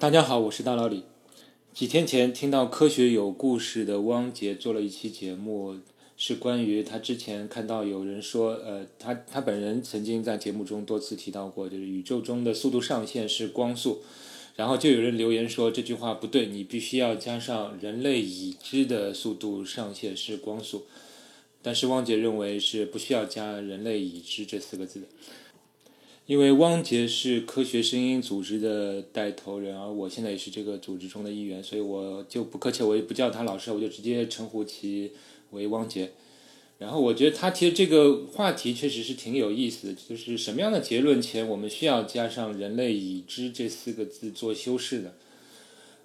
大家好，我是大老李。几天前听到科学有故事的汪杰做了一期节目，是关于他之前看到有人说，呃，他他本人曾经在节目中多次提到过，就是宇宙中的速度上限是光速，然后就有人留言说这句话不对，你必须要加上人类已知的速度上限是光速。但是汪杰认为是不需要加人类已知这四个字的。因为汪杰是科学声音组织的带头人，而我现在也是这个组织中的一员，所以我就不客气，我也不叫他老师，我就直接称呼其为汪杰。然后我觉得他提的这个话题确实是挺有意思的，就是什么样的结论前我们需要加上“人类已知”这四个字做修饰的？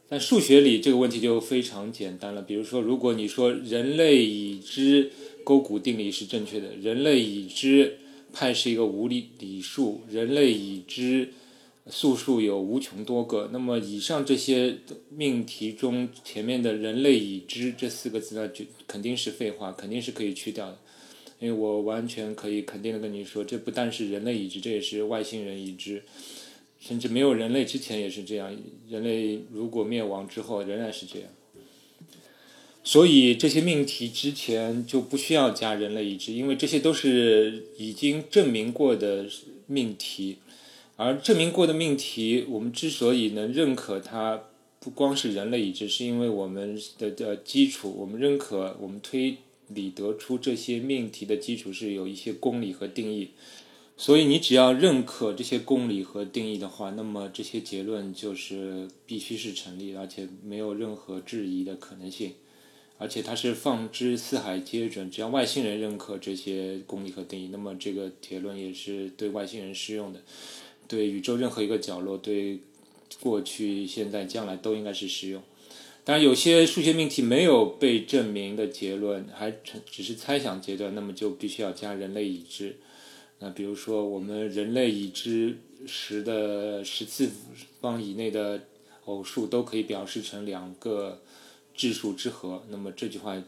在数学里这个问题就非常简单了，比如说，如果你说“人类已知勾股定理是正确的”，“人类已知”。派是一个无理理数，人类已知素数有无穷多个。那么以上这些命题中前面的人类已知这四个字呢，就肯定是废话，肯定是可以去掉的。因为我完全可以肯定的跟你说，这不但是人类已知，这也是外星人已知，甚至没有人类之前也是这样。人类如果灭亡之后仍然是这样。所以这些命题之前就不需要加人类已知，因为这些都是已经证明过的命题。而证明过的命题，我们之所以能认可它，不光是人类已知，是因为我们的的基础，我们认可我们推理得出这些命题的基础是有一些公理和定义。所以你只要认可这些公理和定义的话，那么这些结论就是必须是成立，而且没有任何质疑的可能性。而且它是放之四海皆准，只要外星人认可这些公理和定义，那么这个结论也是对外星人适用的，对宇宙任何一个角落，对过去、现在、将来都应该是适用。当然，有些数学命题没有被证明的结论，还只是猜想阶段，那么就必须要加人类已知。那比如说，我们人类已知十的十次方以内的偶数都可以表示成两个。质数之和，那么这句话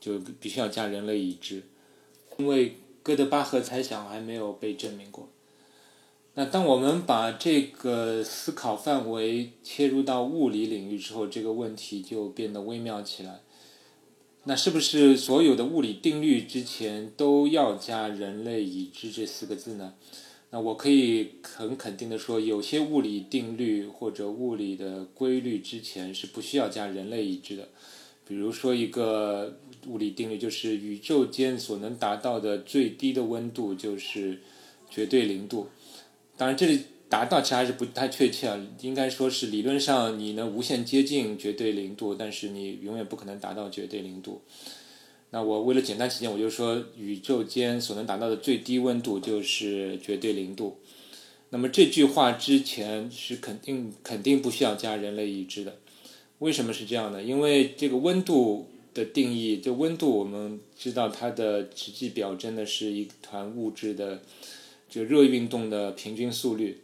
就必须要加人类已知，因为哥德巴赫猜想还没有被证明过。那当我们把这个思考范围切入到物理领域之后，这个问题就变得微妙起来。那是不是所有的物理定律之前都要加人类已知这四个字呢？那我可以很肯定的说，有些物理定律或者物理的规律之前是不需要加人类已知的。比如说，一个物理定律就是宇宙间所能达到的最低的温度就是绝对零度。当然，这里达到其实还是不太确切啊，应该说是理论上你能无限接近绝对零度，但是你永远不可能达到绝对零度。那我为了简单起见，我就说宇宙间所能达到的最低温度就是绝对零度。那么这句话之前是肯定肯定不需要加人类已知的。为什么是这样呢？因为这个温度的定义，就温度我们知道它的实际表征的是一团物质的就热运动的平均速率。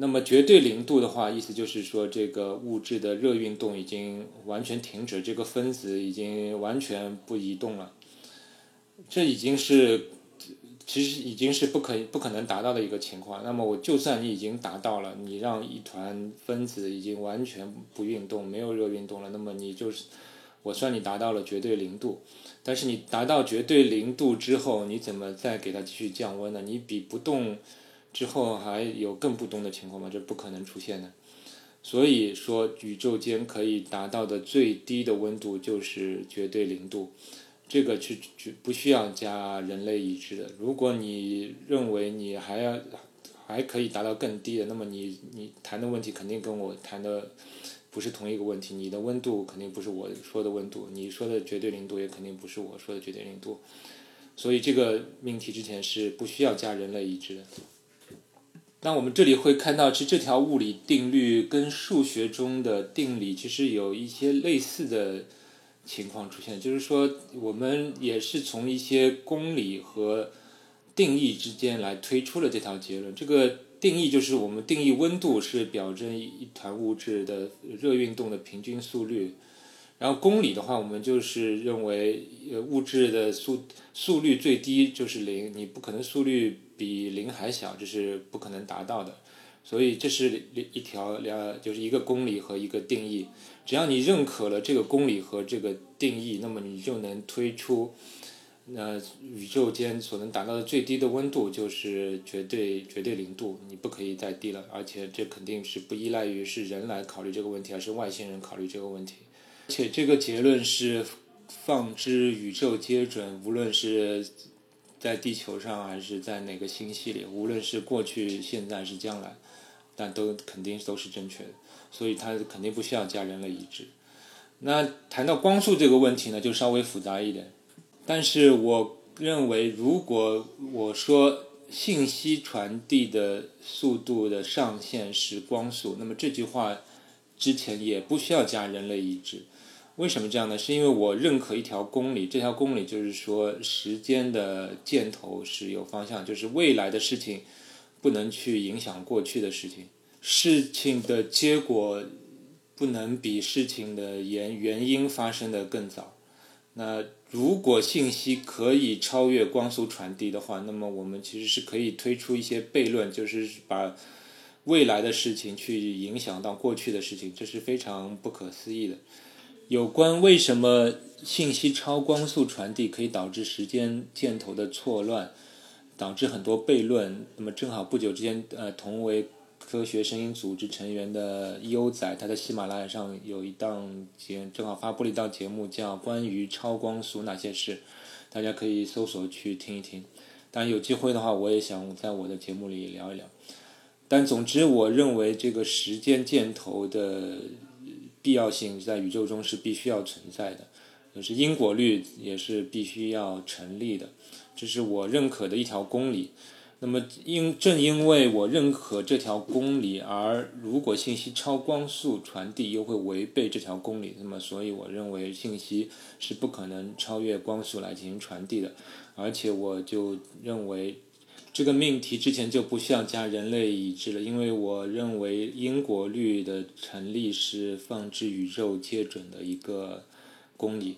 那么绝对零度的话，意思就是说，这个物质的热运动已经完全停止，这个分子已经完全不移动了。这已经是，其实已经是不可不可能达到的一个情况。那么我就算你已经达到了，你让一团分子已经完全不运动，没有热运动了，那么你就是，我算你达到了绝对零度。但是你达到绝对零度之后，你怎么再给它继续降温呢？你比不动。之后还有更不动的情况吗？这不可能出现的。所以说，宇宙间可以达到的最低的温度就是绝对零度，这个是不需要加人类已知的。如果你认为你还要还可以达到更低的，那么你你谈的问题肯定跟我谈的不是同一个问题。你的温度肯定不是我说的温度，你说的绝对零度也肯定不是我说的绝对零度。所以这个命题之前是不需要加人类已知的。那我们这里会看到，其实这条物理定律跟数学中的定理其实有一些类似的情况出现，就是说，我们也是从一些公理和定义之间来推出了这条结论。这个定义就是我们定义温度是表征一团物质的热运动的平均速率。然后公理的话，我们就是认为，物质的速速率最低就是零，你不可能速率比零还小，这是不可能达到的。所以这是一条两就是一个公理和一个定义。只要你认可了这个公理和这个定义，那么你就能推出，那宇宙间所能达到的最低的温度就是绝对绝对零度，你不可以再低了。而且这肯定是不依赖于是人来考虑这个问题，而是外星人考虑这个问题。而且这个结论是放之宇宙皆准，无论是在地球上还是在哪个星系里，无论是过去、现在还是将来。但都肯定都是正确的，所以它肯定不需要加人类意志。那谈到光速这个问题呢，就稍微复杂一点。但是我认为，如果我说信息传递的速度的上限是光速，那么这句话之前也不需要加人类意志。为什么这样呢？是因为我认可一条公理，这条公理就是说，时间的箭头是有方向，就是未来的事情。不能去影响过去的事情，事情的结果不能比事情的原原因发生的更早。那如果信息可以超越光速传递的话，那么我们其实是可以推出一些悖论，就是把未来的事情去影响到过去的事情，这是非常不可思议的。有关为什么信息超光速传递可以导致时间箭头的错乱？导致很多悖论。那么正好不久之前，呃，同为科学声音组织成员的优仔，他在喜马拉雅上有一档节，正好发布了一档节目，叫《关于超光速那些事》，大家可以搜索去听一听。当然有机会的话，我也想在我的节目里聊一聊。但总之，我认为这个时间箭头的必要性在宇宙中是必须要存在的，就是因果律也是必须要成立的。这是我认可的一条公理，那么因正因为我认可这条公理，而如果信息超光速传递又会违背这条公理，那么所以我认为信息是不可能超越光速来进行传递的，而且我就认为这个命题之前就不需要加人类已知了，因为我认为因果律的成立是放置宇宙皆准的一个公理。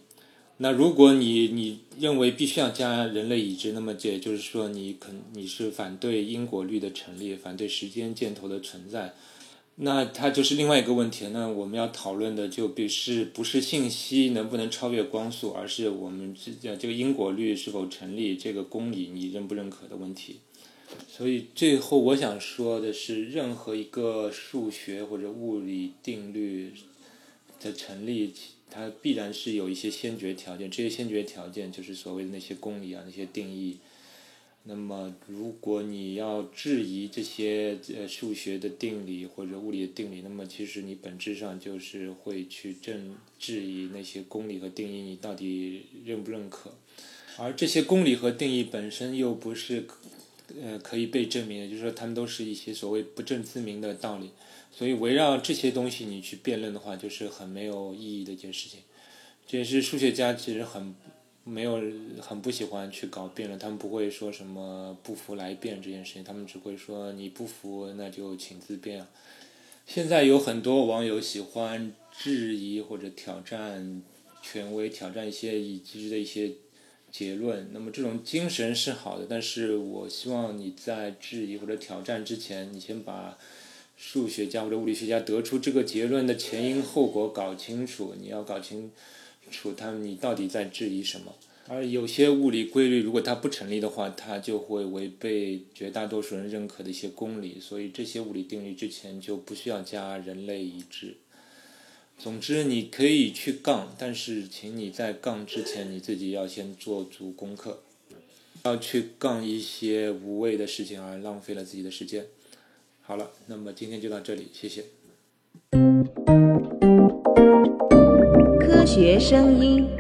那如果你你认为必须要加人类已知，那么这也就是说你肯你是反对因果律的成立，反对时间箭头的存在，那它就是另外一个问题。那我们要讨论的就不是不是信息能不能超越光速，而是我们这这个因果律是否成立，这个公理你认不认可的问题。所以最后我想说的是，任何一个数学或者物理定律的成立。它必然是有一些先决条件，这些先决条件就是所谓的那些公理啊，那些定义。那么，如果你要质疑这些呃数学的定理或者物理的定理，那么其实你本质上就是会去证质疑那些公理和定义，你到底认不认可？而这些公理和定义本身又不是呃可以被证明的，就是说它们都是一些所谓不证自明的道理。所以围绕这些东西你去辩论的话，就是很没有意义的一件事情。这也是数学家其实很没有很不喜欢去搞辩论，他们不会说什么不服来辩这件事情，他们只会说你不服那就请自辩。现在有很多网友喜欢质疑或者挑战权威，挑战一些已知的一些结论。那么这种精神是好的，但是我希望你在质疑或者挑战之前，你先把。数学家或者物理学家得出这个结论的前因后果搞清楚，你要搞清楚他们你到底在质疑什么。而有些物理规律如果它不成立的话，它就会违背绝大多数人认可的一些公理，所以这些物理定律之前就不需要加人类已知。总之，你可以去杠，但是请你在杠之前你自己要先做足功课，要去杠一些无谓的事情而浪费了自己的时间。好了，那么今天就到这里，谢谢。学声音。